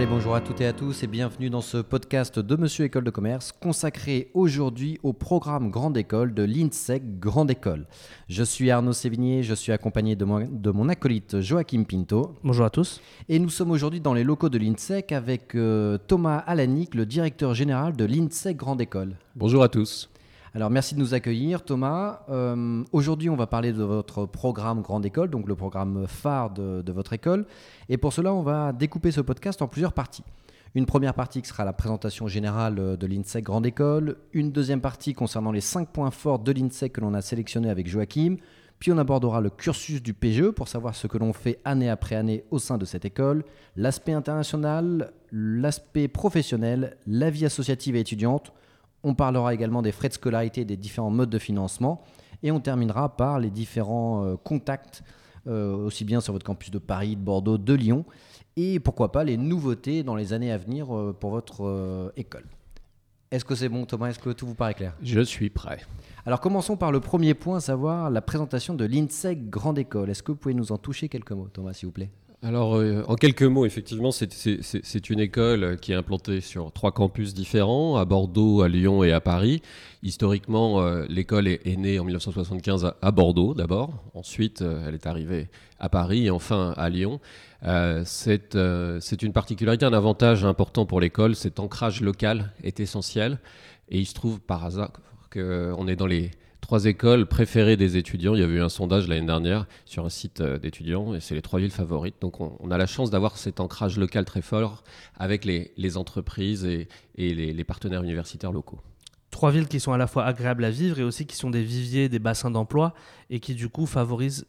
Allez, bonjour à toutes et à tous et bienvenue dans ce podcast de Monsieur École de Commerce consacré aujourd'hui au programme Grande École de l'INSEC Grande École. Je suis Arnaud Sévigné, je suis accompagné de mon, de mon acolyte Joachim Pinto. Bonjour à tous. Et nous sommes aujourd'hui dans les locaux de l'INSEC avec euh, Thomas Alanic, le directeur général de l'INSEC Grande École. Bonjour à tous. Alors merci de nous accueillir Thomas. Euh, Aujourd'hui on va parler de votre programme Grande École, donc le programme phare de, de, votre école. Et pour cela on va découper ce podcast en plusieurs parties. Une première partie qui sera la présentation générale de l'INSEC Grande École, une deuxième partie concernant les cinq points forts de l'INSEC que l'on a sélectionnés avec Joachim, puis on abordera le cursus du PGE pour savoir ce que l'on fait année après année au sein de cette école, l'aspect international, l'aspect professionnel, la vie associative et étudiante, on parlera également des frais de scolarité et des différents modes de financement. Et on terminera par les différents euh, contacts, euh, aussi bien sur votre campus de Paris, de Bordeaux, de Lyon. Et pourquoi pas les nouveautés dans les années à venir euh, pour votre école. Est-ce que c'est bon Thomas? Est-ce que tout vous paraît clair? Je suis prêt. Alors commençons par le premier point, à savoir la présentation de l'INSEC Grande École. Est-ce que vous pouvez nous en toucher quelques mots Thomas s'il vous plaît? Alors, euh, en quelques mots, effectivement, c'est une école qui est implantée sur trois campus différents, à Bordeaux, à Lyon et à Paris. Historiquement, euh, l'école est, née en 1975 à, Bordeaux d'abord, ensuite euh, elle est arrivée à Paris et enfin à Lyon. C'est une particularité, un avantage important pour l'école, cet ancrage local est essentiel et il se trouve par hasard qu'on est dans les trois écoles préférées des étudiants. Il y avait eu un sondage l'année dernière sur un site d'étudiants et c'est les trois villes favorites. Donc on, on a la chance d'avoir cet ancrage local très fort avec les, les entreprises et, et les, les, partenaires universitaires locaux. Trois villes qui sont à la fois agréables à vivre et aussi qui sont des viviers, des bassins d'emploi et qui du coup favorisent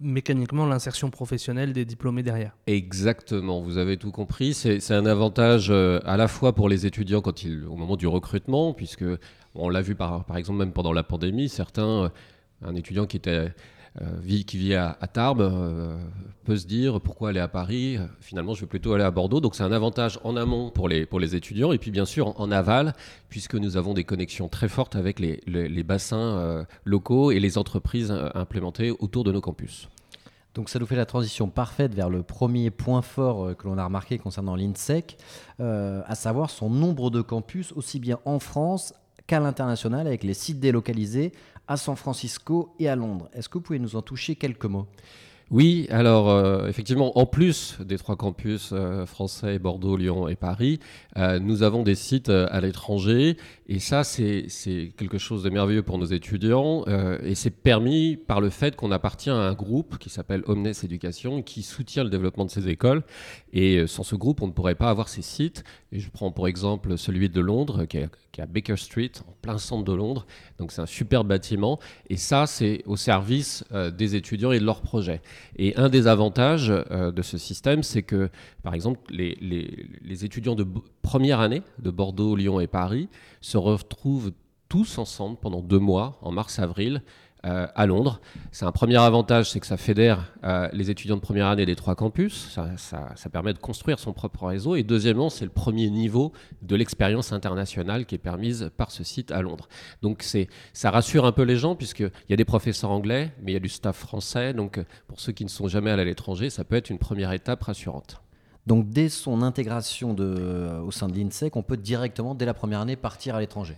mécaniquement l'insertion professionnelle des diplômés derrière. Exactement, vous avez tout compris. C'est un avantage euh, à la fois pour les étudiants quand ils, au moment du recrutement, puisque on l'a vu par, par exemple même pendant la pandémie, certains, euh, un étudiant qui était euh, vit, qui vit à, Tarbes euh, peut se dire pourquoi aller à Paris? Finalement, je vais plutôt aller à Bordeaux. Donc, c'est un avantage en amont pour les, pour les étudiants et puis bien sûr en, aval, puisque nous avons des connexions très fortes avec les, les, bassins locaux et les entreprises implémentées autour de nos campus. Donc ça nous fait la transition parfaite vers le premier point fort que l'on a remarqué concernant l'INSEC, à savoir son nombre de campus, aussi bien en France qu'à l'international, avec les sites délocalisés à San Francisco et à Londres. Est-ce que vous pouvez nous en toucher quelques mots? Oui, alors euh, effectivement, en plus des trois campus euh, français, Bordeaux, Lyon et Paris, euh, nous avons des sites à l'étranger et ça, c'est quelque chose de merveilleux pour nos étudiants et c'est permis par le fait qu'on appartient à un groupe qui s'appelle Omnes Éducation qui soutient le développement de ces écoles et sans ce groupe, on ne pourrait pas avoir ces sites. Je prends pour exemple celui de Londres qui est, qui est à Baker Street, en plein centre de Londres, donc c'est un super bâtiment et ça, c'est au service des étudiants et de leurs projets. Et un des avantages euh, de ce système, c'est que, par exemple, les, étudiants de première année de Bordeaux, Lyon et Paris se retrouvent tous ensemble pendant deux mois, en mars-avril, euh, à Londres. C'est un premier avantage, c'est que ça fédère euh, les étudiants de première année des trois campus. Ça, ça, ça, permet de construire son propre réseau. Et deuxièmement, c'est le premier niveau de l'expérience internationale qui est permise par ce site à Londres. Donc c'est, ça rassure un peu les gens puisqu'il y a des professeurs anglais, mais il y a du staff français. Donc pour ceux qui ne sont jamais allés à l'étranger, ça peut être une première étape rassurante. Donc dès son intégration de, euh, au sein de l'INSEC, on peut directement, dès la première année, partir à l'étranger?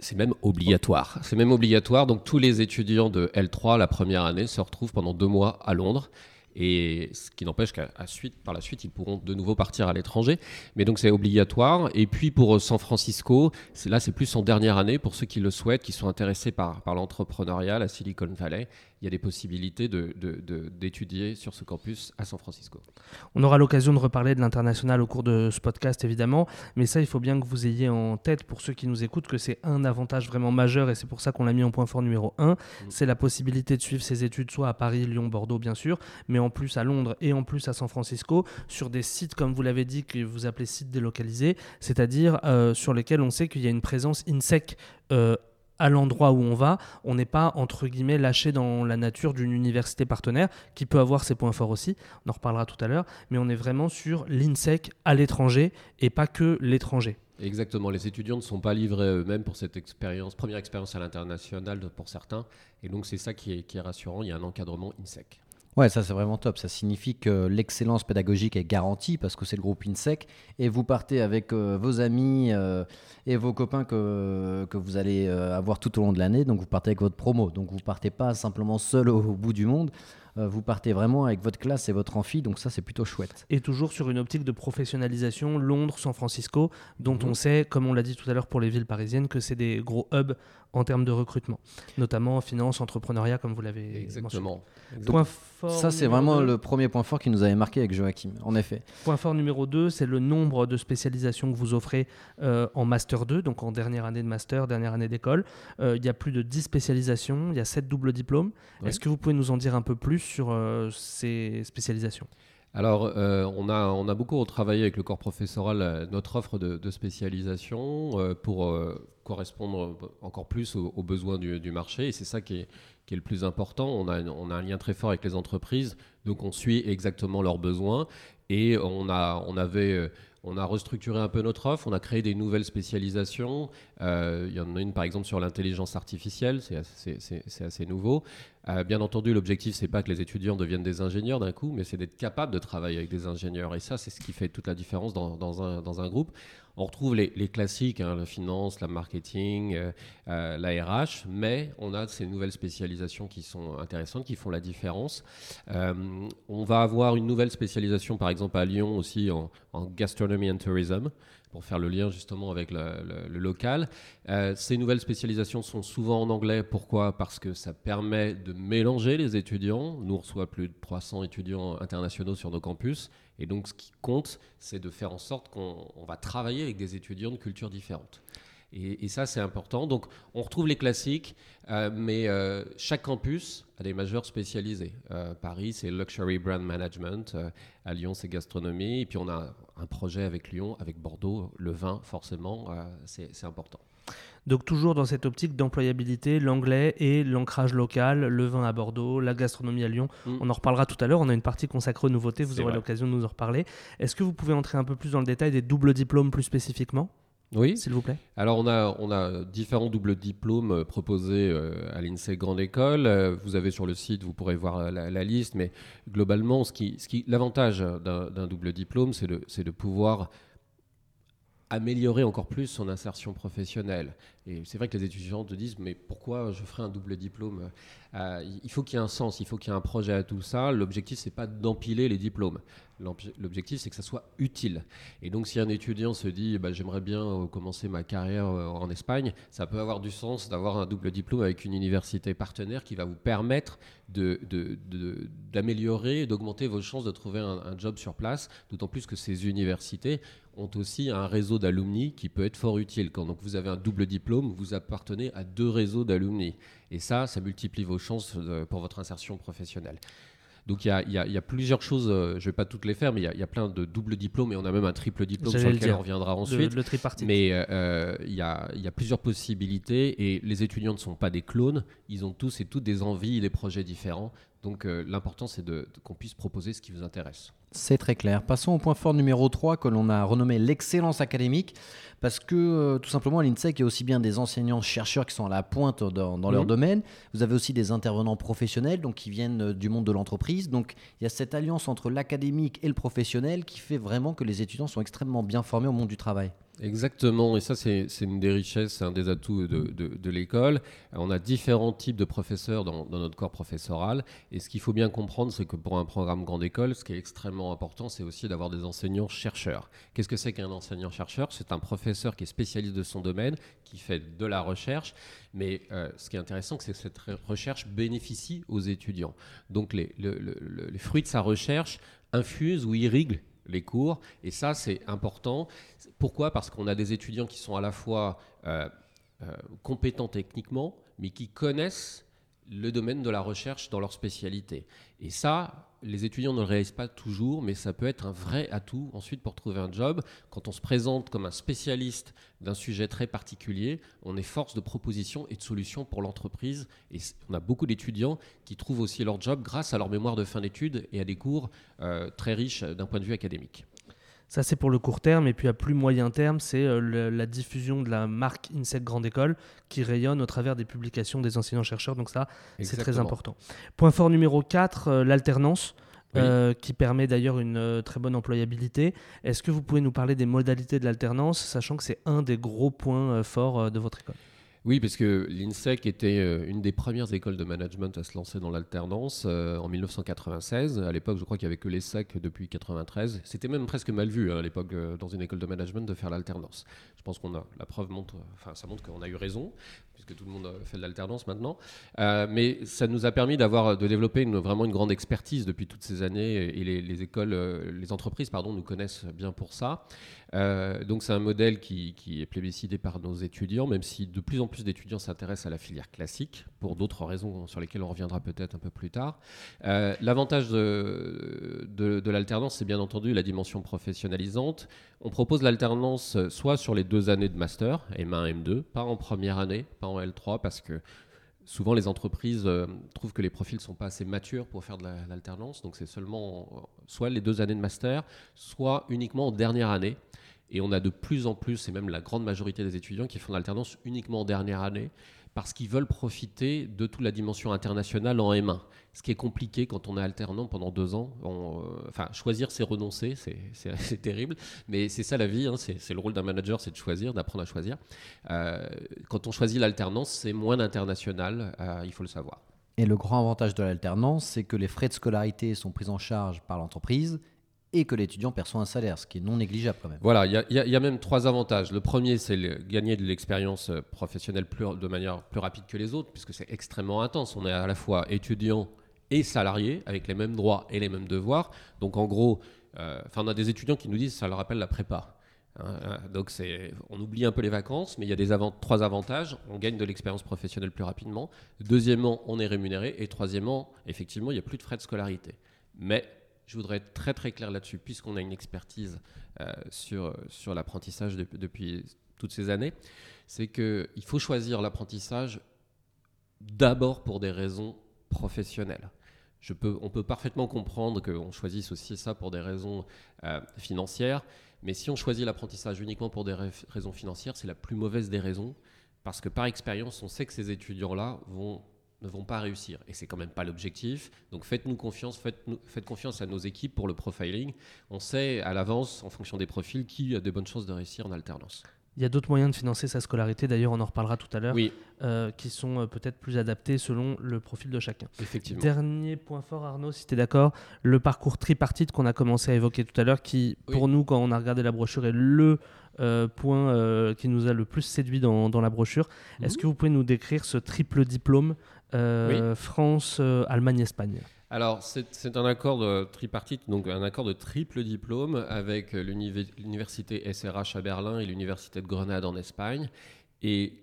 C'est même obligatoire. C'est même obligatoire. Donc tous les étudiants de L3 la première année se retrouvent pendant deux mois à Londres. Et ce qui n'empêche qu'à suite, par la suite, ils pourront de nouveau partir à l'étranger. Mais donc c'est obligatoire. Et puis pour San Francisco, là c'est plus en dernière année pour ceux qui le souhaitent, qui sont intéressés par, par l'entrepreneuriat, la Silicon Valley il y a des possibilités d'étudier de, de, sur ce campus à San Francisco. On aura l'occasion de reparler de l'international au cours de ce podcast, évidemment, mais ça, il faut bien que vous ayez en tête, pour ceux qui nous écoutent, que c'est un avantage vraiment majeur, et c'est pour ça qu'on l'a mis en point fort numéro 1, mmh. c'est la possibilité de suivre ses études soit à Paris, Lyon, Bordeaux, bien sûr, mais en plus à Londres et en plus à San Francisco, sur des sites, comme vous l'avez dit, que vous appelez sites délocalisés, c'est-à-dire euh, sur lesquels on sait qu'il y a une présence INSEC euh, à l'endroit où on va, on n'est pas entre guillemets lâché dans la nature d'une université partenaire qui peut avoir ses points forts aussi, on en reparlera tout à l'heure, mais on est vraiment sur l'INSEC à l'étranger et pas que l'étranger. Exactement, les étudiants ne sont pas livrés eux-mêmes pour cette expérience, première expérience à l'international pour certains, et donc c'est ça qui est, qui est rassurant, il y a un encadrement INSEC. Ouais, ça c'est vraiment top. Ça signifie que l'excellence pédagogique est garantie parce que c'est le groupe INSEC et vous partez avec euh, vos amis euh, et vos copains que, que vous allez euh, avoir tout au long de l'année. Donc vous partez avec votre promo. Donc vous partez pas simplement seul au, au bout du monde. Vous partez vraiment avec votre classe et votre amphi. Donc ça c'est plutôt chouette. Et toujours sur une optique de professionnalisation, Londres, San Francisco, dont Mhm. on sait, comme on l'a dit tout à l'heure pour les villes parisiennes, que c'est des gros hubs en termes de recrutement, notamment en finance, entrepreneuriat, comme vous l'avez mentionné. Exactement. Point fort Ça c'est numéro vraiment deux. le premier point fort qui nous avait marqué avec Joachim. En effet. Point fort numéro 2, c'est le nombre de spécialisations que vous offrez euh, en Master 2, donc en dernière année de Master, dernière année d'école. Euh, il y a plus de 10 spécialisations, il y a 7 doubles diplômes. Oui. Est-ce que vous pouvez nous en dire un peu plus sur euh, ces spécialisations? Alors, euh, on, a, beaucoup retravaillé avec le corps professoral euh, notre offre de, spécialisation euh, pour correspondre encore plus aux, besoins du, marché. Et c'est ça qui est, le plus important. On a, un lien très fort avec les entreprises, donc on suit exactement leurs besoins. Et on avait, on a restructuré un peu notre offre, on a créé des nouvelles spécialisations. Euh, il y en a une par exemple sur l'intelligence artificielle, c'est assez, nouveau. Euh, bien entendu, l'objectif, c'est pas que les étudiants deviennent des ingénieurs d'un coup, mais c'est d'être capable de travailler avec des ingénieurs. Et ça, c'est ce qui fait toute la différence dans un groupe. On retrouve les, classiques, hein, la finance, la marketing, euh, euh, la RH, mais on a ces nouvelles spécialisations qui sont intéressantes, qui font la différence. Euh, on va avoir une nouvelle spécialisation, par exemple à Lyon aussi, en, en gastronomy and tourism, pour faire le lien justement avec le, local. Euh, ces nouvelles spécialisations sont souvent en anglais. Pourquoi? Parce que ça permet de mélanger les étudiants. Nous, on plus de 300 étudiants internationaux sur nos campus. Et donc, ce qui compte, c'est de faire en sorte qu'on on va travailler avec des étudiants de cultures différentes. Et, ça, c'est important. Donc, on retrouve les classiques, euh, mais euh, chaque campus a des majeurs spécialisés. Paris, c'est Luxury Brand Management. À Lyon, c'est gastronomie. Et puis, on a un projet avec Lyon, avec Bordeaux, le vin, forcément, euh, c'est important. Donc toujours dans cette optique d'employabilité, l'anglais et l'ancrage local, le vin à Bordeaux, la gastronomie à Lyon. Mm. On en reparlera tout à l'heure, on a une partie consacrée aux nouveautés, vous aurez l'occasion de nous en reparler. Est-ce que vous pouvez entrer un peu plus dans le détail des doubles diplômes plus spécifiquement, Oui, s'il vous plaît Alors on a, on a différents doubles diplômes euh, proposés euh, à l'INSEE Grande École. Euh, Vous avez sur le site, vous pourrez voir la, la liste, mais globalement, ce qui, ce qui, l'avantage d'un d'un double diplôme, c'est de, c'est de pouvoir améliorer encore plus son insertion professionnelle. Et c'est vrai que les étudiants te disent, mais pourquoi je ferai un double diplôme? Euh, Il faut qu'il y ait un sens, il faut qu'il y ait un projet à tout ça. L'objectif, c'est pas d'empiler les diplômes. L'obj- L'objectif, c'est que ça soit utile. Et donc, si un étudiant se dit, bah, j'aimerais bien euh, commencer ma carrière euh, en Espagne, ça peut avoir du sens d'avoir un double diplôme avec une université partenaire qui va vous permettre d'améliorer, d'augmenter vos chances de trouver un, un job sur place, d'autant plus que ces universités ont aussi un réseau d'alumni qui peut être fort utile. Quand donc vous avez un double diplôme, vous appartenez à deux réseaux d'alumni. Et ça, ça multiplie vos chances euh, pour votre insertion professionnelle. Donc il y a, il y a- il y a plusieurs choses, euh, je ne vais pas toutes les faire, mais il y a, il y a plein de doubles diplômes et on a même un triple diplôme sur le lequel on reviendra Le- ensuite. le, tripartite. Mais euh, il y, a, il y a plusieurs possibilités et les étudiants ne sont pas des clones, ils ont tous et toutes des envies et des projets différents. Donc euh, l'important c'est de, de- qu'on puisse proposer ce qui vous intéresse. C'est très clair. Passons au point fort numéro 3 que l'on a renommé l'excellence académique. Parce que euh, tout simplement, à l'INSEC, il y a aussi bien des enseignants-chercheurs qui sont à la pointe dans, dans leur Mhm. domaine. Vous avez aussi des intervenants professionnels donc, qui viennent euh, du monde de l'entreprise. Donc il y a cette alliance entre l'académique et le professionnel qui fait vraiment que les étudiants sont extrêmement bien formés au monde du travail. Exactement, et ça c'est une des richesses, c'est un des atouts de, l'école. On a différents types de professeurs dans, notre corps professoral, et ce qu'il faut bien comprendre, c'est que pour un programme grande école, ce qui est extrêmement important, c'est aussi d'avoir des enseignants-chercheurs. Qu'est-ce que c'est qu'un enseignant-chercheur C'est un professeur qui est spécialiste de son domaine, qui fait de la recherche, mais euh, ce qui est intéressant, c'est que cette re- recherche bénéficie aux étudiants. Donc les, le- le- le- les fruits de sa recherche infusent ou irriguent les cours, et ça c'est important. Pourquoi? Parce qu'on a des étudiants qui sont à la fois euh, euh, compétents techniquement, mais qui connaissent le domaine de la recherche dans leur spécialité. Et ça, les étudiants ne le réalisent pas toujours, mais ça peut être un vrai atout ensuite pour trouver un job. Quand on se présente comme un spécialiste d'un sujet très particulier, on est force de proposition et de solution pour l'entreprise. Et on a beaucoup d'étudiants qui trouvent aussi leur job grâce à leur mémoire de fin d'études et à des cours euh, très riches d'un point de vue académique. Ça, c'est pour le court terme. Et puis, à plus moyen terme, c'est euh, la diffusion de la marque INSEC Grande École qui rayonne au travers des publications des enseignants-chercheurs. Donc, ça, c'est très important. Point fort numéro 4, euh, l'alternance. Euh, qui permet d'ailleurs une très bonne employabilité. Est-ce que vous pouvez nous parler des modalités de l'alternance, sachant que c'est un des gros points forts de votre école? Oui, parce que l'INSEC était euh, une des premières écoles de management à se lancer dans l'alternance euh, en 1996. À l'époque, je crois qu'il n'y avait que l'ESSEC depuis 1993. C'était même presque mal vu hein, à l'époque euh, dans une école de management de faire l'alternance. Je pense qu'on a la preuve montre, enfin ça montre qu'on a eu raison puisque tout le monde fait de l'alternance maintenant. mais ça nous a permis de développer vraiment une grande expertise depuis toutes ces années et les, les écoles, les entreprises, pardon, nous connaissent bien pour ça. Donc c'est un modèle qui, est plébiscité par nos étudiants, même si de plus en plus d'étudiants s'intéressent à la filière classique, pour d'autres raisons sur lesquelles on reviendra peut-être un peu plus tard. Euh, l'avantage de, l'alternance, c'est bien entendu la dimension professionnalisante. On propose l'alternance soit sur les deux années de master, M1, M2, pas en première année, pas en L3, parce que souvent les entreprises euh, trouvent que les profils ne sont pas assez matures pour faire de l'alternance. Donc c'est seulement soit les deux années de master, soit uniquement en dernière année. Et on a de plus en plus, et même la grande majorité des étudiants qui font l'alternance uniquement en dernière année, parce qu'ils veulent profiter de toute la dimension internationale en M1. Ce qui est compliqué quand on est alternant pendant deux ans. Euh, enfin, choisir, c'est renoncer, c'est terrible. Mais c'est ça la vie, hein, c'est le rôle d'un manager, c'est de choisir, d'apprendre à choisir. Euh, quand on choisit l'alternance, c'est moins international, euh, il faut le savoir. Et le grand avantage de l'alternance, c'est que les frais de scolarité sont pris en charge par l'entreprise et que l'étudiant perçoit un salaire, ce qui est non négligeable quand même. Voilà, il y, a même trois avantages. Le premier, c'est gagner de l'expérience euh, professionnelle de manière plus rapide que les autres, puisque c'est extrêmement intense. On est à la fois étudiant et salarié, avec les mêmes droits et les mêmes devoirs. Donc en gros, euh, on a des étudiants qui nous disent ça leur rappelle la prépa. Hein, hein. donc on oublie un peu les vacances, mais il y a des trois avantages. On gagne de l'expérience professionnelle plus rapidement. Deuxièmement, on est rémunéré. Et troisièmement, effectivement, il n'y a plus de frais de scolarité. Mais je voudrais être très très clair là-dessus, puisqu'on a une expertise euh, sur, sur l'apprentissage depuis toutes ces années, c'est qu'il faut choisir l'apprentissage d'abord pour des raisons professionnelles. On peut parfaitement comprendre qu'on choisisse aussi ça pour des raisons euh, financières, mais si on choisit l'apprentissage uniquement pour des raisons financières, c'est la plus mauvaise des raisons, parce que par expérience, on sait que ces étudiants-là vont ne vont pas réussir. Et c'est quand même pas l'objectif. Donc faites-nous confiance, faites, faites, confiance à nos équipes pour le profiling. On sait à l'avance, en fonction des profils, qui a de bonnes chances de réussir en alternance. Il y a d'autres moyens de financer sa scolarité, d'ailleurs on en reparlera tout à l'heure, oui. Euh, qui sont euh, peut-être plus adaptés selon le profil de chacun. Effectivement. Dernier point fort Arnaud, si tu es d'accord, le parcours tripartite qu'on a commencé à évoquer tout à l'heure, qui pour nous quand on a regardé la brochure est le euh, point qui nous a le plus séduit dans, dans la brochure. Mhm. Est-ce que vous pouvez nous décrire ce triple diplôme euh, France, euh, Allemagne, Espagne. Alors, c'est un accord de tripartite, donc un accord de triple diplôme avec l'université SRH à Berlin et l'université de Grenade en Espagne. Et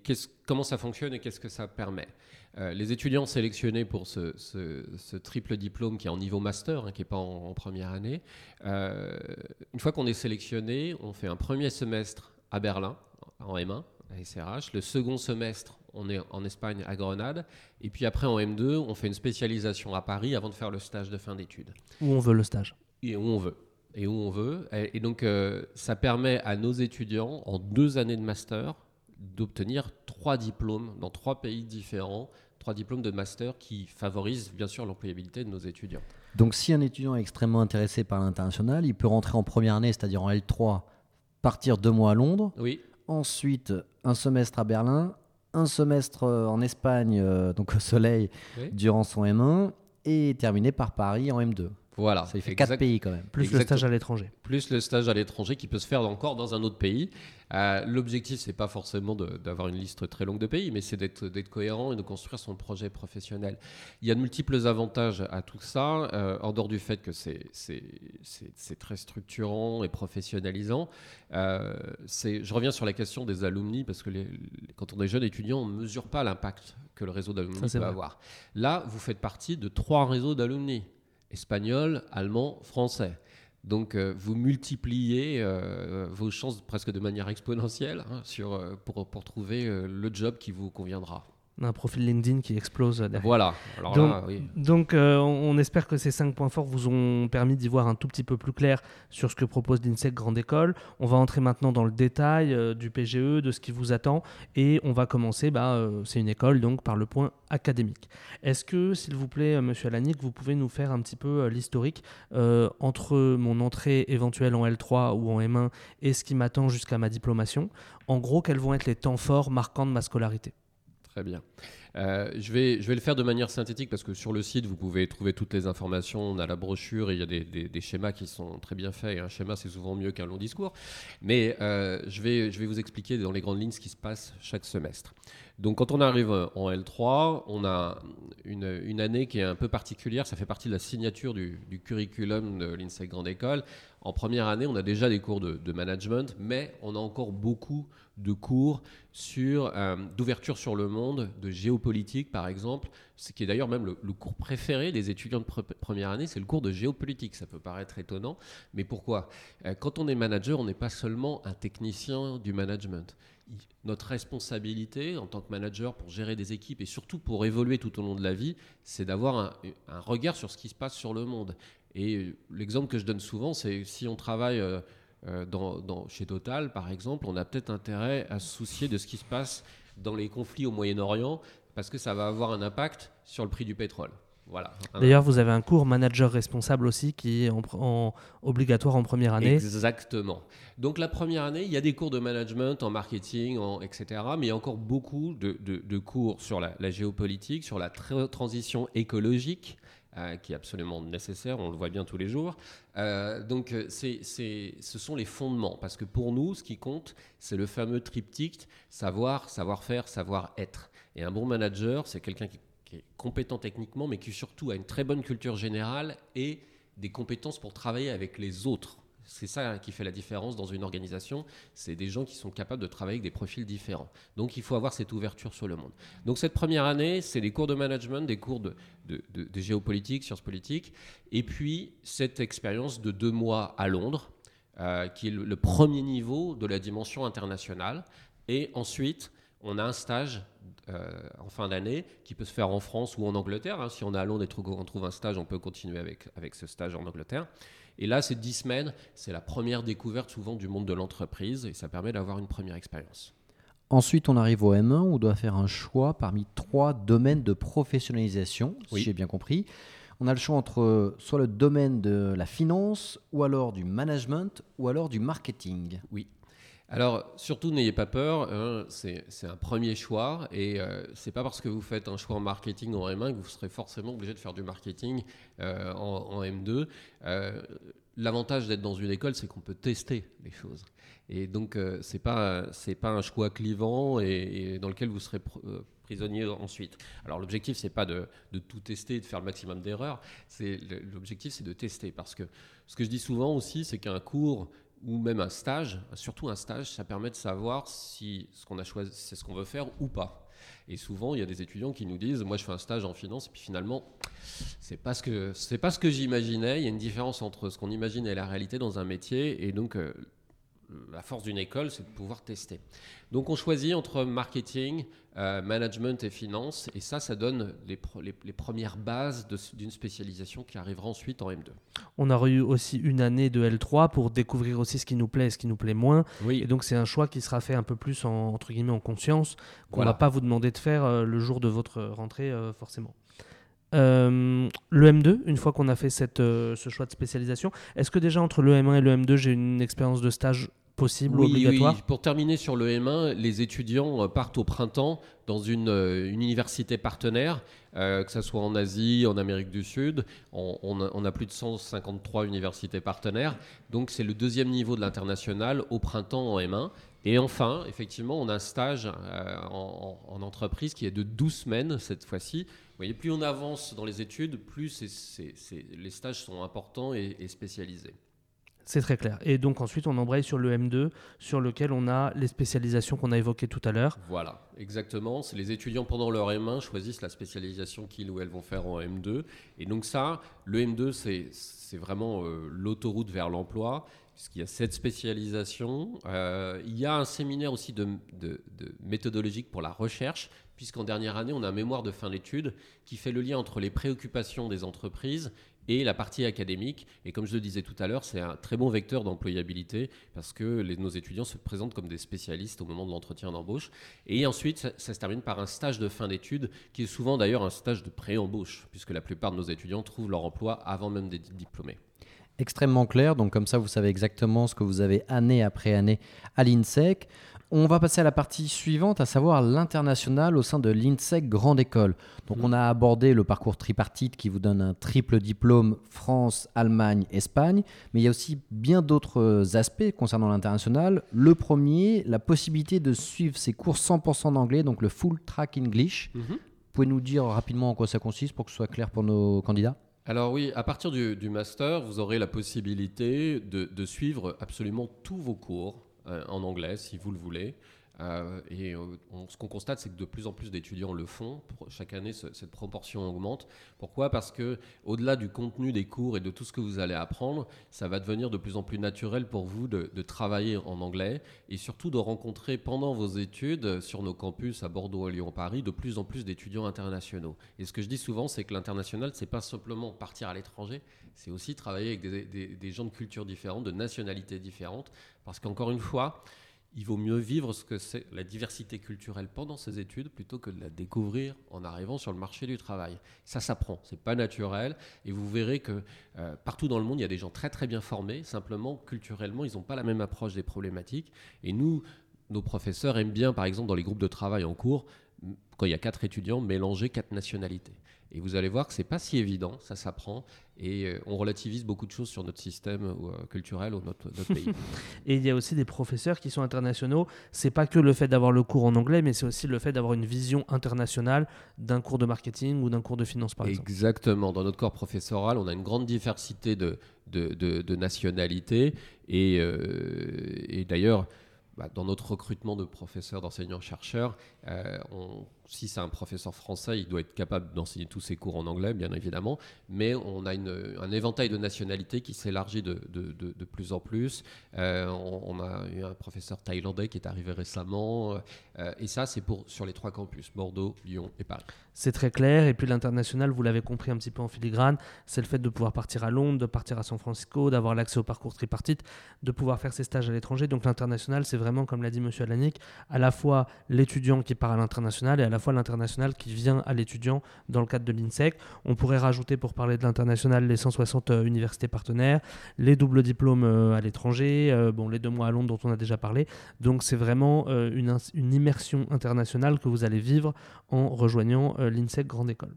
comment ça fonctionne et qu'est-ce que ça permet? Euh, Les étudiants sélectionnés pour ce, triple diplôme qui est en niveau master, hein, qui n'est pas en, première année, une fois qu'on est sélectionné, on fait un premier semestre à Berlin, en M1, à SRH. Le second semestre, on est en Espagne à Grenade. Et puis après, en M2, on fait une spécialisation à Paris avant de faire le stage de fin d'études. Où on veut le stage Et où on veut. Et où on veut. Et, donc, euh, ça permet à nos étudiants, en deux années de master, d'obtenir trois diplômes dans trois pays différents, trois diplômes de master qui favorisent bien sûr l'employabilité de nos étudiants. Donc si un étudiant est extrêmement intéressé par l'international, il peut rentrer en première année, c'est-à-dire en L3, partir deux mois à Londres, oui. ensuite un semestre à Berlin, un semestre euh, en Espagne, euh, donc au soleil, durant son M1, et terminé par Paris en M2. Voilà. Ça fait quatre pays quand même. Plus le stage à l'étranger. Plus le stage à l'étranger qui peut se faire encore dans un autre pays. Euh, L'objectif, c'est pas forcément d'avoir une liste très longue de pays, mais c'est d'être cohérent et de construire son projet professionnel. Il y a de multiples avantages à tout ça, euh, en dehors du fait que c'est très structurant et professionnalisant. Euh, je reviens sur la question des alumni, parce que les, quand on est jeune étudiant, on ne mesure pas l'impact que le réseau d'alumni peut avoir. Là, vous faites partie de trois réseaux d'alumni espagnol, allemand, français. Donc euh, vous multipliez euh, vos chances presque de manière exponentielle hein, euh, pour, trouver le job qui vous conviendra. On a un profil LinkedIn qui explose derrière. Voilà. Alors Donc, là, oui. Donc, euh, on on espère que ces cinq points forts vous ont permis d'y voir un tout petit peu plus clair sur ce que propose l'INSEC Grande École. On va entrer maintenant dans le détail euh, du PGE, de ce qui vous attend, et on va commencer, bah, euh, c'est une école, donc par le point académique. Est-ce que, s'il vous plaît, Monsieur Alanic, vous pouvez nous faire un petit peu l'historique entre mon entrée éventuelle en L3 ou en M1 et ce qui m'attend jusqu'à ma diplomation? En gros, quels vont être les temps forts marquants de ma scolarité? Très bien. Euh, je, vais, le faire de manière synthétique parce que sur le site, vous pouvez trouver toutes les informations. On a la brochure et il y a des, schémas qui sont très bien faits. Un schéma, c'est souvent mieux qu'un long discours. Mais euh, je, vais, vous expliquer dans les grandes lignes ce qui se passe chaque semestre. Donc, quand on arrive en L3, on a une, année qui est un peu particulière. Ça fait partie de la signature du, curriculum de l'INSEC Grande École. En première année, on a déjà des cours de, de management, mais on a encore beaucoup de cours sur euh, d'ouverture sur le monde, de géopolitique par exemple, ce qui est d'ailleurs même le, cours préféré des étudiants de pre- première année, c'est le cours de géopolitique. Ça peut paraître étonnant, mais pourquoi? Euh, Quand on est manager, on n'est pas seulement un technicien du management. Notre responsabilité en tant que manager pour gérer des équipes et surtout pour évoluer tout au long de la vie, c'est d'avoir un, regard sur ce qui se passe sur le monde. Et euh, l'exemple que je donne souvent, c'est si on travaille euh, dans- chez Total, par exemple, on a peut-être intérêt à se soucier de ce qui se passe dans les conflits au Moyen-Orient, parce que ça va avoir un impact sur le prix du pétrole. Voilà. Un- D'ailleurs, vous avez un cours manager responsable aussi qui est en, pr- en- obligatoire en première année. Exactement. Donc la première année, il y a des cours de management en marketing, en, etc. Mais il y a encore beaucoup de, de- de cours sur la, la géopolitique, sur la tra- transition écologique, qui est absolument nécessaire, on le voit bien tous les jours. Euh, donc euh, ce sont les fondements, parce que pour nous, ce qui compte, c'est le fameux triptyque savoir, savoir-faire, savoir-être. Et un bon manager, c'est quelqu'un qui, qui est compétent techniquement, mais qui surtout a une très bonne culture générale et des compétences pour travailler avec les autres. C'est ça qui fait la différence dans une organisation. C'est des gens qui sont capables de travailler avec des profils différents. Donc il faut avoir cette ouverture sur le monde. Donc cette première année, c'est des cours de management, des cours de, géopolitique, sciences politiques, et puis cette expérience de deux mois à Londres, euh, qui est le, premier niveau de la dimension internationale. Et ensuite, on a un stage euh, en fin d'année qui peut se faire en France ou en Angleterre. hein. Si on est à Londres et trouve- on trouve un stage, on peut continuer avec, avec ce stage en Angleterre. Et là, ces dix semaines, c'est la première découverte souvent du monde de l'entreprise et ça permet d'avoir une première expérience. Ensuite, on arrive au M1, où on doit faire un choix parmi trois domaines de professionnalisation, Oui. si j'ai bien compris. On a le choix entre euh, soit le domaine de la finance, ou alors du management, ou alors du marketing. Alors, surtout, n'ayez pas peur, hein, c'est un premier choix et euh, c'est pas parce que vous faites un choix en marketing en M1 que vous serez forcément obligé de faire du marketing euh, en, en M2. Euh, L'avantage d'être dans une école, c'est qu'on peut tester les choses. Et donc, euh, c'est pas pas un choix clivant et, dans lequel vous serez pr- prisonnier ensuite. Alors, l'objectif, c'est pas de, de tout tester, de faire le maximum d'erreurs. C'est l'objectif, c'est de tester parce que ce que je dis souvent aussi, c'est qu'un cours ou même un stage, surtout un stage, ça permet de savoir si ce qu'on a choisi, c'est ce qu'on veut faire ou pas. Et souvent, il y a des étudiants qui nous disent, moi, je fais un stage en finance, et puis finalement, c'est pas ce que pas ce que j'imaginais. Il y a une différence entre ce qu'on imagine et la réalité dans un métier, et donc euh, la force d'une école, c'est de pouvoir tester. Donc, on choisit entre marketing, euh, management et finance, et ça, ça donne les, pro- les- les premières bases d'une spécialisation qui arrivera ensuite en M2. On a eu aussi une année de L3 pour découvrir aussi ce qui nous plaît et ce qui nous plaît moins. Oui, Et donc c'est un choix qui sera fait un peu plus en, entre guillemets en conscience, qu'on Voilà. va pas vous demander de faire euh, le jour de votre rentrée euh, forcément. Euh, le M2, une fois qu'on a fait cette, euh, ce choix de spécialisation, est-ce que déjà entre le M1 et le M2, j'ai une expérience de stage possible, Oui, obligatoire oui. Pour terminer sur le M1, les étudiants euh, partent au printemps dans une, une université partenaire, euh, que ce soit en Asie, en Amérique du Sud. On, a, plus de 153 universités partenaires. Donc c'est le deuxième niveau de l'international au printemps en M1. Et enfin, effectivement, on a un stage euh, en, en- en entreprise qui est de 12 semaines cette fois-ci. Vous voyez, plus on avance dans les études, plus les stages sont importants et spécialisés. C'est très clair. Et donc ensuite, on embraye sur le M2, sur lequel on a les spécialisations qu'on a évoquées tout à l'heure. Voilà, exactement. C'est les étudiants pendant leur M1 choisissent la spécialisation qu'ils ou elles vont faire en M2. Et donc ça, le M2, c'est vraiment euh, l'autoroute vers l'emploi. puisqu'il y a cette spécialisation. Euh, il y a un séminaire aussi de méthodologique pour la recherche, puisqu'en dernière année, on a un mémoire de fin d'études qui fait le lien entre les préoccupations des entreprises et la partie académique. Et comme je le disais tout à l'heure, c'est un très bon vecteur d'employabilité parce que nos étudiants se présentent comme des spécialistes au moment de l'entretien d'embauche. Et ensuite, ça, ça, se termine par un stage de fin d'études qui est souvent d'ailleurs un stage de pré-embauche, puisque la plupart de nos étudiants trouvent leur emploi avant même d'être diplômés extrêmement clair. Donc comme ça, vous savez exactement ce que vous avez année après année à l'INSEC. On va passer à la partie suivante, à savoir l'international au sein de l'INSEC Grande École. Donc, on a abordé le parcours tripartite qui vous donne un triple diplôme France, Allemagne, Espagne. Mais il y a aussi bien d'autres aspects concernant l'international. Le premier, la possibilité de suivre ces cours 100% d'anglais, donc le full track English. Mm -hmm. Pouvez nous dire rapidement en quoi ça consiste pour que ce soit clair pour nos candidats? Alors oui, à partir du, du, master, vous aurez la possibilité de, de suivre absolument tous vos cours en anglais, si vous le voulez. Euh, et euh, ce qu'on constate, c'est que de plus en plus d'étudiants le font. Chaque année, ce, cette proportion augmente. Pourquoi? Parce que au-delà du contenu des cours et de tout ce que vous allez apprendre, ça va devenir de plus en plus naturel pour vous de, travailler en anglais et surtout de rencontrer pendant vos études sur nos campus à Bordeaux, à Lyon, Paris, de plus en plus d'étudiants internationaux. Et ce que je dis souvent, c'est que l'international, c'est pas simplement partir à l'étranger, c'est aussi travailler avec des, des gens de cultures différentes, de nationalités différentes, parce qu'encore une fois, il vaut mieux vivre ce que c'est la diversité culturelle pendant ses études plutôt que de la découvrir en arrivant sur le marché du travail. Ça s'apprend, c'est pas naturel. Et vous verrez que euh, partout dans le monde, il y a des gens très très bien formés, simplement culturellement, ils n'ont pas la même approche des problématiques. Et nous nos professeurs aiment bien par exemple dans les groupes de travail en cours quand il y a quatre étudiants mélanger quatre nationalités. Et vous allez voir que c'est pas si évident, ça s'apprend, et euh, on relativise beaucoup de choses sur notre système euh, culturel ou notre, notre pays. et il y a aussi des professeurs qui sont internationaux. C'est pas que le fait d'avoir le cours en anglais, mais c'est aussi le fait d'avoir une vision internationale d'un cours de marketing ou d'un cours de finance, par exemple. Exactement. Dans notre corps professoral, on a une grande diversité de, de, de, de nationalités, et, euh, et d'ailleurs. Bah, dans notre recrutement de professeurs, d'enseignants-chercheurs, euh, on, si c'est un professeur français, il doit être capable d'enseigner tous ses cours en anglais, bien évidemment, mais on a un éventail de nationalités qui s'élargit de, plus en plus. Euh, on, on, a eu un professeur thaïlandais qui est arrivé récemment, euh, et ça, c'est pour sur les trois campus, Bordeaux, Lyon et Paris. C'est très clair, et puis l'international, vous l'avez compris un petit peu en filigrane, c'est le fait de pouvoir partir à Londres, de partir à San Francisco, d'avoir l'accès au parcours tripartite, de pouvoir faire ses stages à l'étranger. Donc l'international, c'est vraiment, comme l'a dit M. Alanik, à la fois l'étudiant qui part à l'international et à la fois l'international qui vient à l'étudiant dans le cadre de l'INSEC. On pourrait rajouter pour parler de l'international les 160 euh, universités partenaires, les doubles diplômes euh, à l'étranger, euh, bon, les deux mois à Londres dont on a déjà parlé. Donc c'est vraiment une, immersion internationale que vous allez vivre en rejoignant l'INSEC Grande École.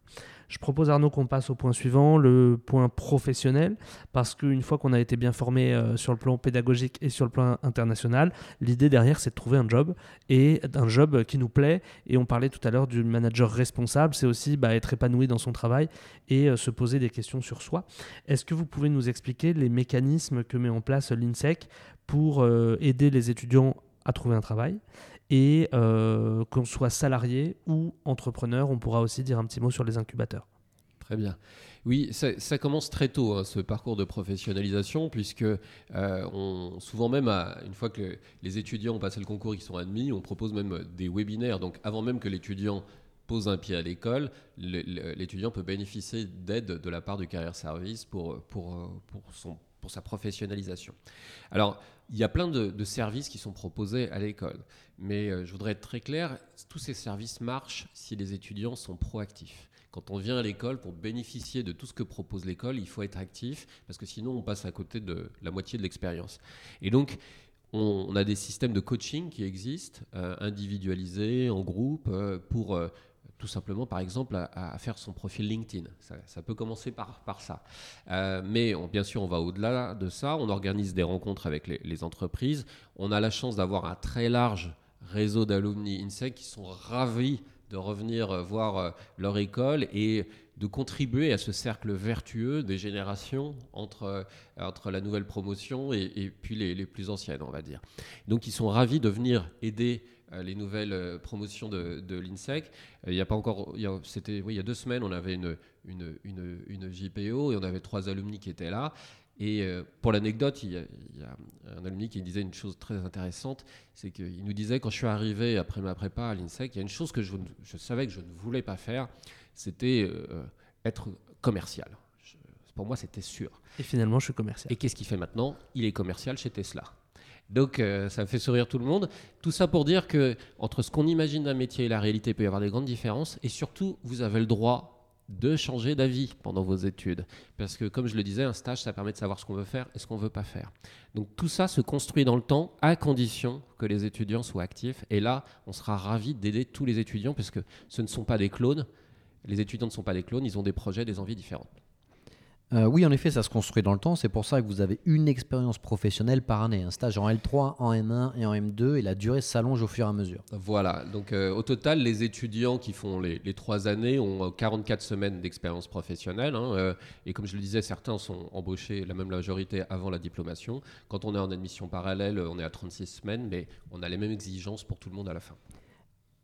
Je propose Arnaud qu'on passe au point suivant, le point professionnel, parce qu'une fois qu'on a été bien formé sur le plan pédagogique et sur le plan international, l'idée derrière c'est de trouver un job et un job qui nous plaît. Et on parlait tout à l'heure du manager responsable, c'est aussi bah, être épanoui dans son travail et euh, se poser des questions sur soi. Est-ce que vous pouvez nous expliquer les mécanismes que met en place l'INSEC pour euh, aider les étudiants à trouver un travail et euh, qu'on soit salarié ou entrepreneur, on pourra aussi dire un petit mot sur les incubateurs. Très bien. Oui, ça, commence très tôt, hein, ce parcours de professionnalisation, puisque euh, on, souvent même, une fois que les étudiants ont passé le concours et qu'ils sont admis, on propose même des webinaires. Donc avant même que l'étudiant pose un pied à l'école, l'étudiant peut bénéficier d'aide de la part du Carrière Service pour, pour sa professionnalisation. Alors, il y a plein de, services qui sont proposés à l'école. Mais euh, je voudrais être très clair, tous ces services marchent si les étudiants sont proactifs. Quand on vient à l'école pour bénéficier de tout ce que propose l'école, il faut être actif parce que sinon on passe à côté de la moitié de l'expérience. Et donc, on, a des systèmes de coaching qui existent, euh, individualisés, en groupe, euh, pour euh, tout simplement, par exemple, à, faire son profil LinkedIn. Ça, peut commencer par, ça. Mais bien sûr, on va au-delà de ça. On organise des rencontres avec les, les entreprises. On a la chance d'avoir un très large réseau d'alumni INSEC qui sont ravis de revenir voir leur école et de contribuer à ce cercle vertueux des générations entre, entre la nouvelle promotion et, puis les, les, plus anciennes, on va dire. Donc ils sont ravis de venir aider les nouvelles promotions de, de l'INSEC. Il n'y a pas encore, y c'était, oui, il y a deux semaines, on avait une, une, une, une JPO et on avait trois alumni qui étaient là Et pour l'anecdote, il, il, y a un alumni qui disait une chose très intéressante, c'est qu'il nous disait quand je suis arrivé après ma prépa à l'INSEC, il y a une chose que je, je savais que je ne voulais pas faire, c'était être commercial. pour moi, c'était sûr. Et finalement, je suis commercial. Et qu'est-ce qu'il fait maintenant? Il est commercial chez Tesla. Donc euh, ça fait sourire tout le monde. Tout ça pour dire que entre ce qu'on imagine d'un métier et la réalité, il peut y avoir des grandes différences. Et surtout, vous avez le droit de changer d'avis pendant vos études. Parce que comme je le disais, un stage, ça permet de savoir ce qu'on veut faire et ce qu'on ne veut pas faire. Donc tout ça se construit dans le temps à condition que les étudiants soient actifs. Et là, on sera ravis d'aider tous les étudiants parce que ce ne sont pas des clones. Les étudiants ne sont pas des clones, ils ont des projets, des envies différentes. Euh, oui, en effet, ça se construit dans le temps. C'est pour ça que vous avez une expérience professionnelle par année. Un stage en L3, en M1 et en M2, et la durée s'allonge au fur et à mesure. Voilà. Donc, euh, au total, les étudiants qui font les, trois années ont 44 semaines d'expérience professionnelle. Hein, euh, et comme je le disais, certains sont embauchés, la même majorité, avant la diplomation. Quand on est en admission parallèle, on est à 36 semaines, mais on a les mêmes exigences pour tout le monde à la fin.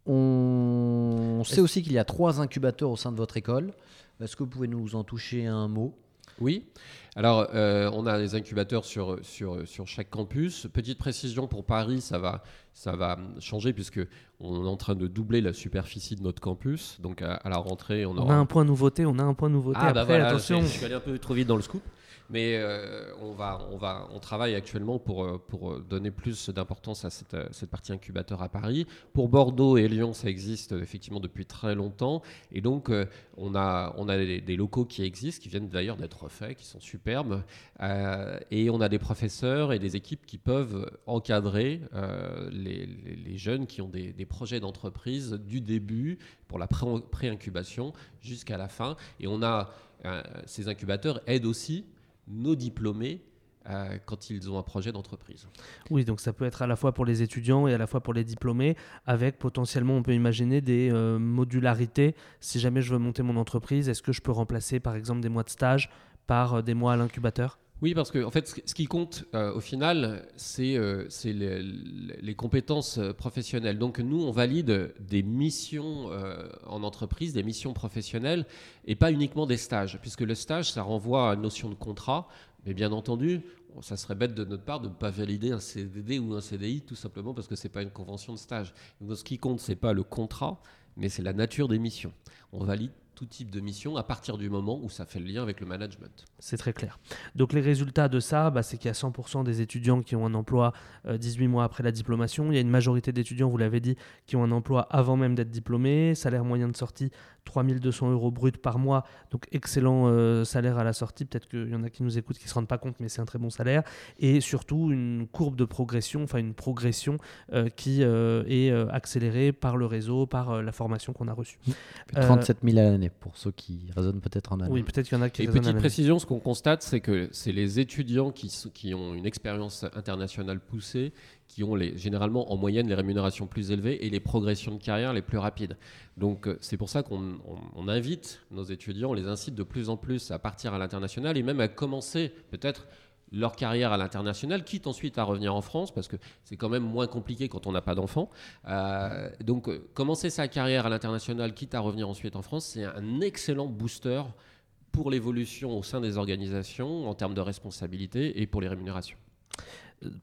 On sait aussi qu'il y a trois incubateurs au sein de votre école. Est-ce que vous pouvez nous en toucher un mot? Oui. Alors, euh, on a des incubateurs sur, sur, sur chaque campus. Petite précision pour Paris, ça va, ça va changer puisque on est en train de doubler la superficie de notre campus. Donc, à, la rentrée, on, aura... on a un point nouveauté. On a un point nouveauté. Ah, bah Après, attention. Je suis allé un peu trop vite dans le scoop. Mais euh, on, va, on, va, on travaille actuellement pour, euh, pour donner plus d'importance à cette, cette, partie incubateur à Paris. Pour Bordeaux et Lyon, ça existe effectivement depuis très longtemps. Et donc, euh, on a, on a des, locaux qui existent, qui viennent d'ailleurs d'être refaits, qui sont superbes. et on a des professeurs et des équipes qui peuvent encadrer les, jeunes qui ont des, des projets d'entreprise du début pour la pré-incubation jusqu'à la fin. Et on a ces incubateurs aident aussi nos diplômés euh, quand ils ont un projet d'entreprise. Oui, donc ça peut être à la fois pour les étudiants et à la fois pour les diplômés, avec potentiellement, on peut imaginer des euh, modularités. Si jamais je veux monter mon entreprise, est-ce que je peux remplacer par exemple des mois de stage par euh, des mois à l'incubateur? Oui, parce que en fait, ce qui compte au final, c'est les, les, compétences professionnelles. Donc nous, on valide des missions en entreprise, des missions professionnelles, et pas uniquement des stages, puisque le stage, ça renvoie à une notion de contrat. Mais bien entendu, ça serait bête de notre part de ne pas valider un CDD ou un CDI tout simplement parce que ce n'est pas une convention de stage. Donc, ce qui compte, ce n'est pas le contrat, mais c'est la nature des missions. On valide tout type de mission à partir du moment où ça fait le lien avec le management. C'est très clair. Donc les résultats de ça, bah, c'est qu'il y a 100% des étudiants qui ont un emploi 18 euh, mois après la diplomation. Il y a une majorité d'étudiants, vous l'avez dit, qui ont un emploi avant même d'être diplômés. Salaire moyen de sortie 3200 euros brut par mois. Donc excellent euh, salaire à la sortie. Peut-être qu'il y en a qui nous écoutent qui ne se rendent pas compte, mais c'est un très bon salaire. Et surtout une courbe de progression, enfin une progression euh, qui est accélérée par le réseau, par la formation qu'on a reçue. 37 000 à l'année pour ceux qui raisonnent peut-être en année. Oui, peut-être qu'il y en a qui Et petite précision, ce qu'on constate, c'est que c'est les étudiants qui, qui ont une expérience internationale poussée qui ont les, généralement en moyenne les rémunérations plus élevées et les progressions de carrière les plus rapides. Donc euh, c'est pour ça qu'on invite nos étudiants, on les incite de plus en plus à partir à l'international et même à commencer peut-être leur carrière à l'international, quitte ensuite à revenir en France, parce que c'est quand même moins compliqué quand on n'a pas d'enfants. Euh, donc euh, commencer sa carrière à l'international, quitte à revenir ensuite en France, c'est un excellent booster pour l'évolution au sein des organisations en termes de responsabilité et pour les rémunérations.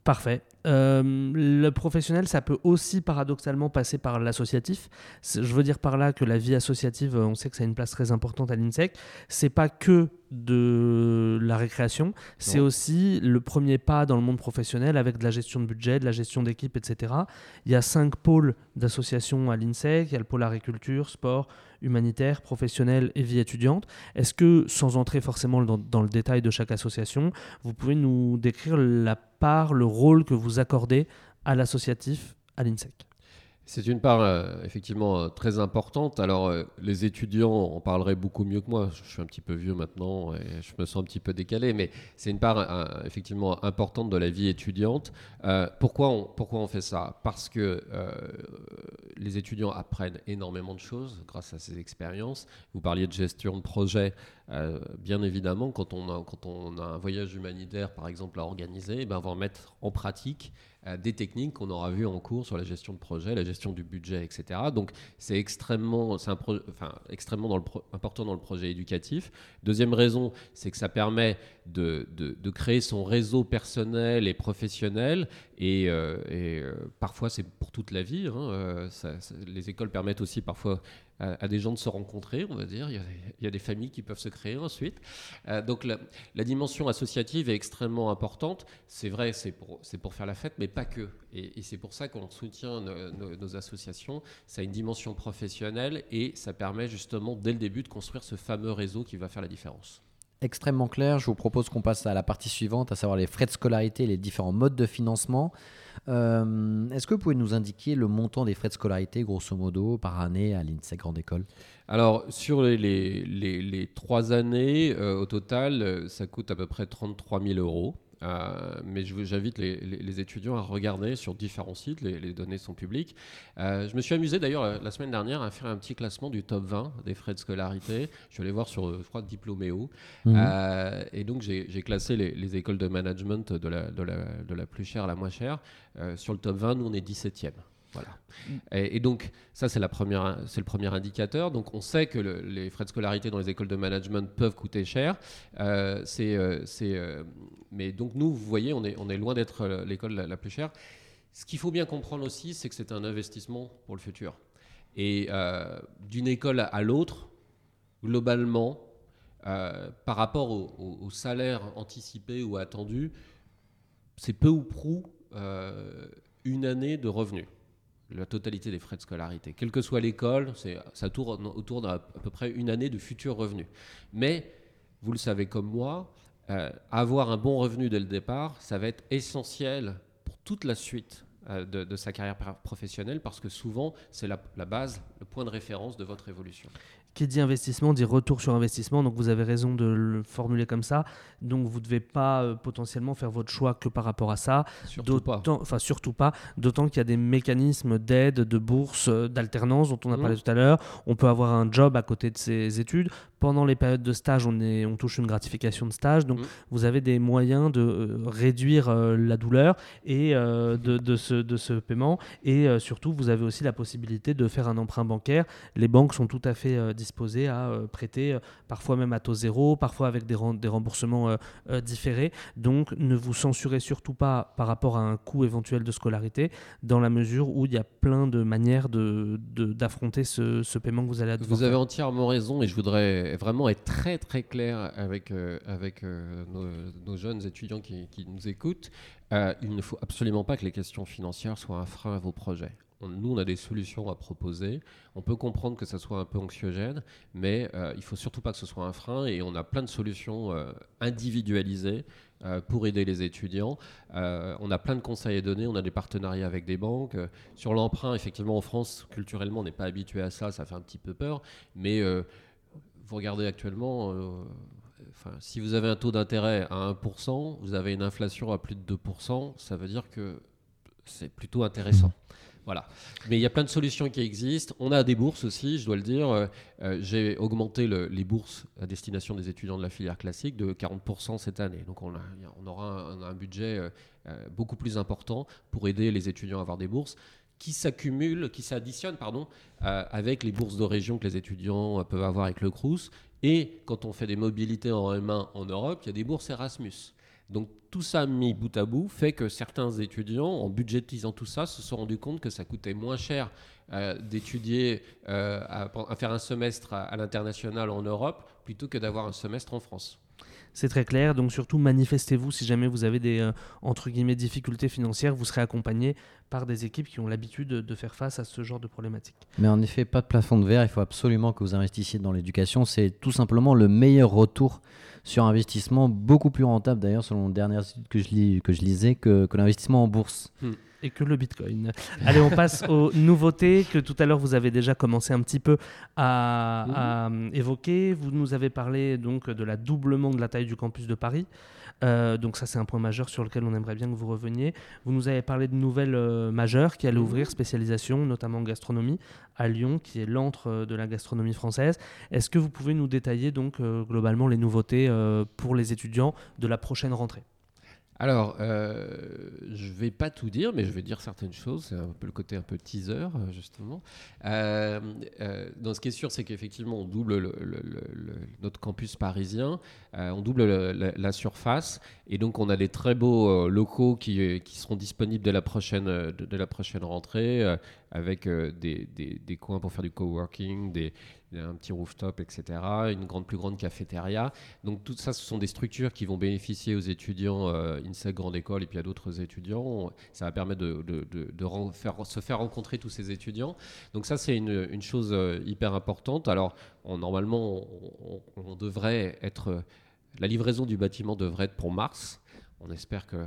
Parfait. Euh, le professionnel, ça peut aussi paradoxalement passer par l'associatif. Je veux dire par là que la vie associative, on sait que ça a une place très importante à l'INSEC. C'est pas que de la récréation, c'est aussi le premier pas dans le monde professionnel avec de la gestion de budget, de la gestion d'équipe, etc. Il y a cinq pôles d'association à l'INSEC. Il y a le pôle agriculture, sport, humanitaire, professionnel et vie étudiante. Est-ce que, sans entrer forcément dans, dans, le détail de chaque association, vous pouvez nous décrire la part, le rôle que vous accordez à l'associatif à l'INSEC c'est une part euh, effectivement euh, très importante. Alors euh, les étudiants en parleraient beaucoup mieux que moi. Je suis un petit peu vieux maintenant et je me sens un petit peu décalé, mais c'est une part effectivement importante de la vie étudiante. pourquoi, on, pourquoi on fait ça? Parce que les étudiants apprennent énormément de choses grâce à ces expériences. Vous parliez de gestion de projet. bien évidemment, quand on, a, quand on a un voyage humanitaire par exemple à organiser, eh ben, on va en mettre en pratique des techniques qu'on aura vues en cours sur la gestion de projet, la gestion du budget, etc. Donc c'est extrêmement, enfin, extrêmement important dans le projet éducatif. Deuxième raison, c'est que ça permet de, de, créer son réseau personnel et professionnel et, et parfois c'est pour toute la vie. Hein, les écoles permettent aussi parfois à, des gens de se rencontrer, on va dire. Il y, a, des familles qui peuvent se créer ensuite. Euh, donc la, dimension associative est extrêmement importante. C'est vrai, c'est pour, pour faire la fête, mais pas que. Et, c'est pour ça qu'on soutient nos, associations. Ça a une dimension professionnelle et ça permet justement dès le début de construire ce fameux réseau qui va faire la différence extrêmement clair. Je vous propose qu'on passe à la partie suivante, à savoir les frais de scolarité, les différents modes de financement. Euh, est-ce que vous pouvez nous indiquer le montant des frais de scolarité, grosso modo, par année à l'INSEE Grande École? Alors, sur les, les, trois années, euh, au total, euh, ça coûte à peu près 33 000 euros. Euh, mais j'invite les, les, étudiants à regarder sur différents sites, les, données sont publiques. Euh, je me suis amusé d'ailleurs la, semaine dernière à faire un petit classement du top 20 des frais de scolarité. Je suis allé voir sur, je crois, Diploméo. Mhm. Euh, et donc j'ai classé les, écoles de management de la, de la, de la plus chère à la moins chère. sur le top 20, nous on est 17e. Voilà. Et, donc, ça, c'est, le premier indicateur. Donc, on sait que les frais de scolarité dans les écoles de management peuvent coûter cher. Euh, euh, euh, mais donc, nous, vous voyez, on est, loin d'être l'école la, plus chère. Ce qu'il faut bien comprendre aussi, c'est que c'est un investissement pour le futur. Et d'une école à l'autre, globalement, par rapport au, salaire anticipé ou attendu, c'est peu ou prou une année de revenus la totalité des frais de scolarité. Quelle que soit l'école, ça tourne autour d'à peu près une année de futurs revenus. Mais, vous le savez comme moi, euh, avoir un bon revenu dès le départ, ça va être essentiel pour toute la suite euh, de, sa carrière professionnelle parce que souvent, c'est la, la, base, le point de référence de votre évolution. Qui dit investissement dit retour sur investissement, donc vous avez raison de le formuler comme ça. Donc vous ne devez pas euh, potentiellement faire votre choix que par rapport à ça. Surtout pas. Enfin, surtout pas. D'autant qu'il y a des mécanismes d'aide, de bourse, euh, d'alternance dont on a mmh. parlé tout à l'heure. On peut avoir un job à côté de ses études. Pendant les périodes de stage, on, est, on touche une gratification de stage. Donc mmh. vous avez des moyens de euh, réduire la douleur et de, de, ce, de ce paiement. Et surtout, vous avez aussi la possibilité de faire un emprunt bancaire. Les banques sont tout à fait disposé à euh, prêter, euh, parfois même à taux zéro, parfois avec des, des remboursements euh, différés. Donc ne vous censurez surtout pas par rapport à un coût éventuel de scolarité, dans la mesure où il y a plein de manières d'affronter de, ce, ce, paiement que vous allez Vous avez entièrement raison et je voudrais vraiment être très très clair avec, avec nos, jeunes étudiants qui, qui nous écoutent. il ne faut absolument pas que les questions financières soient un frein à vos projets nous, on a des solutions à proposer. On peut comprendre que ça soit un peu anxiogène, mais euh, il faut surtout pas que ce soit un frein. Et on a plein de solutions euh, individualisées euh, pour aider les étudiants. on a plein de conseils à donner. On a des partenariats avec des banques. sur l'emprunt, effectivement, en France, culturellement, on n'est pas habitué à ça. Ça fait un petit peu peur. Mais vous regardez actuellement. Si vous avez un taux d'intérêt à 1%, vous avez une inflation à plus de 2%, ça veut dire que c'est plutôt intéressant. Voilà. Mais il y a plein de solutions qui existent. On a des bourses aussi, je dois le dire. Euh, euh, j'ai augmenté les bourses à destination des étudiants de la filière classique de 40% cette année. Donc on, aura un, budget euh, beaucoup plus important pour aider les étudiants à avoir des bourses qui s'accumulent, qui s'additionnent pardon, avec les bourses de région que les étudiants peuvent avoir avec le CRUS. Et quand on fait des mobilités en M1 en Europe, il y a des bourses Erasmus. Donc tout ça mis bout à bout fait que certains étudiants, en budgétisant tout ça, se sont rendus compte que ça coûtait moins cher euh, d'étudier, euh, à, faire un semestre à, l'international en Europe plutôt que d'avoir un semestre en France. C'est très clair, donc surtout manifestez-vous si jamais vous avez des euh, entre guillemets difficultés financières, vous serez accompagné par des équipes qui ont l'habitude de faire face à ce genre de problématiques. Mais en effet, pas de plafond de verre, il faut absolument que vous investissiez dans l'éducation, c'est tout simplement le meilleur retour sur investissement, beaucoup plus rentable d'ailleurs selon les dernières études que je, lis, que je lisais que, que l'investissement en bourse. Hmm et que le Bitcoin. Allez, on passe aux nouveautés que tout à l'heure vous avez déjà commencé un petit peu à, mhm. évoquer. Vous nous avez parlé donc de la doublement de la taille du campus de Paris. Euh, donc ça c'est un point majeur sur lequel on aimerait bien que vous reveniez. Vous nous avez parlé de nouvelles euh, majeures qui allaient mhm. ouvrir spécialisation, notamment en gastronomie, à Lyon, qui est l'antre euh, de la gastronomie française. Est-ce que vous pouvez nous détailler donc globalement les nouveautés pour les étudiants de la prochaine rentrée? Alors, euh, je vais pas tout dire, mais je vais dire certaines choses. C'est un peu le côté un peu teaser, euh, justement. Euh, euh, ce qui est sûr, c'est qu'effectivement, on double le, le, le, notre campus parisien, euh, on double la, surface, et donc on a des très beaux locaux qui, seront disponibles dès la prochaine, de, de la prochaine rentrée, avec des, des, des, coins pour faire du coworking, des, un petit rooftop, etc., une plus grande cafétéria. Donc tout ça, ce sont des structures qui vont bénéficier aux étudiants euh, INSEC Grande École et puis à d'autres étudiants. Ça va permettre de, se faire rencontrer tous ces étudiants. Donc ça, c'est une, chose euh, hyper importante. Alors, normalement, on devrait être... La livraison du bâtiment devrait être pour mars. On espère que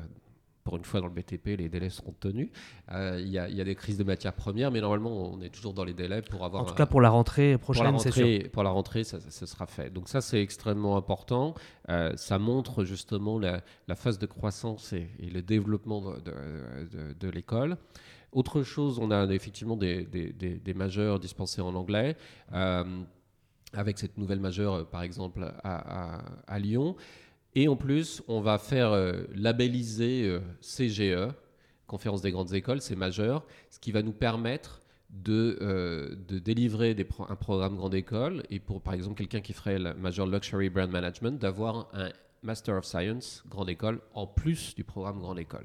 pour une fois dans le BTP, les délais seront tenus. Euh, il y, y, a des crises de matières premières, mais normalement, on est toujours dans les délais pour avoir. En tout cas, pour la rentrée prochaine, c'est sûr. Pour la rentrée, ça, ça, ça, sera fait. Donc ça, c'est extrêmement important. Euh, ça montre justement la, la, phase de croissance et, et le développement de, de, de, de l'école. Autre chose, on a effectivement des, des, des, des majeurs dispensés en anglais. Euh, avec cette nouvelle majeure, par exemple, à, à, à Lyon. Et en plus, on va faire euh, labelliser euh, CGE, Conférence des grandes écoles, c'est majeur, ce qui va nous permettre de, euh, de délivrer un programme grande école et pour par exemple quelqu'un qui ferait la major luxury brand management d'avoir un master of science grande école en plus du programme grande école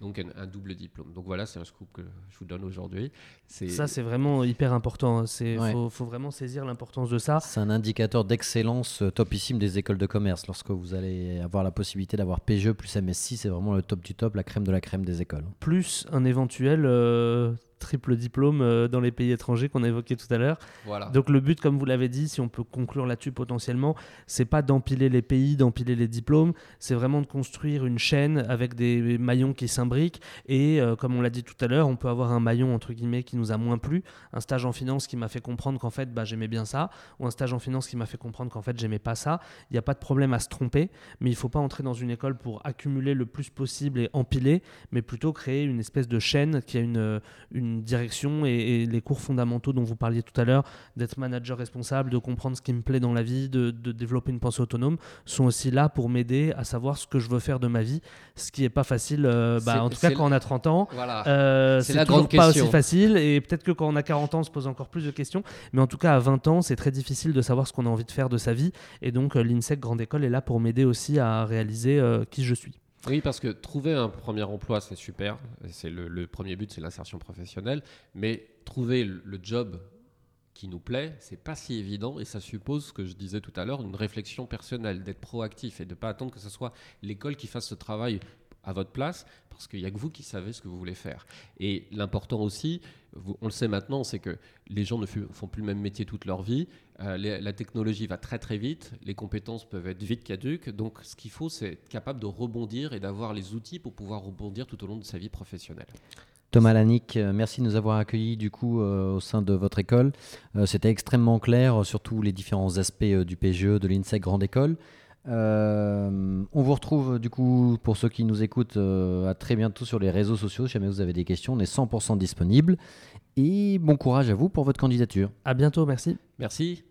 donc un, un, double diplôme. Donc voilà, c'est un scoop que je vous donne aujourd'hui. Ça, c'est vraiment hyper important. Il ouais. faut, faut, vraiment saisir l'importance de ça. C'est un indicateur d'excellence euh, topissime des écoles de commerce. Lorsque vous allez avoir la possibilité d'avoir PGE plus MSI, c'est vraiment le top du top, la crème de la crème des écoles. Plus un éventuel euh, triple diplôme euh, dans les pays étrangers qu'on a évoqué tout à l'heure. Voilà. Donc le but, comme vous l'avez dit, si on peut conclure là-dessus potentiellement, c'est pas d'empiler les pays, d'empiler les diplômes, c'est vraiment de construire une chaîne avec des maillons qui s'imbriquent. Et euh, comme on l'a dit tout à l'heure, on peut avoir un maillon entre guillemets qui nous a moins plu, un stage en finance qui m'a fait comprendre qu'en fait bah, j'aimais bien ça, ou un stage en finance qui m'a fait comprendre qu'en fait j'aimais pas ça. Il n'y a pas de problème à se tromper, mais il faut pas entrer dans une école pour accumuler le plus possible et empiler, mais plutôt créer une espèce de chaîne qui a une, une direction et, et, les cours fondamentaux dont vous parliez tout à l'heure, d'être manager responsable, de comprendre ce qui me plaît dans la vie, de, de développer une pensée autonome, sont aussi là pour m'aider à savoir ce que je veux faire de ma vie, ce qui n'est pas facile, euh, bah, en tout cas quand on a 30 ans, voilà. euh, c'est toujours pas question. aussi facile et peut-être que quand on a 40 ans on se pose encore plus de questions, mais en tout cas à 20 ans c'est très difficile de savoir ce qu'on a envie de faire de sa vie et donc euh, l'INSEC Grande École est là pour m'aider aussi à réaliser euh, qui je suis. Oui, parce que trouver un premier emploi, c'est super. C'est le, premier but, c'est l'insertion professionnelle. Mais trouver le, job qui nous plaît, c'est pas si évident et ça suppose ce que je disais tout à l'heure, une réflexion personnelle, d'être proactif et de pas attendre que ce soit l'école qui fasse ce travail à votre place parce qu'il n'y a que vous qui savez ce que vous voulez faire. Et l'important aussi, on le sait maintenant, c'est que les gens ne font plus le même métier toute leur vie. Euh, la technologie va très très vite, les compétences peuvent être vite caduques. Donc ce qu'il faut, c'est être capable de rebondir et d'avoir les outils pour pouvoir rebondir tout au long de sa vie professionnelle. Thomas Lanick, merci de nous avoir accueillis du coup euh, au sein de votre école. Euh, C'était extrêmement clair sur tous les différents aspects euh, du PGE, de l'INSEC Grande École. Euh, on vous retrouve du coup pour ceux qui nous écoutent euh, à très bientôt sur les réseaux sociaux. Si jamais vous avez des questions, on est 100% disponible. Et bon courage à vous pour votre candidature. À bientôt, merci. Merci.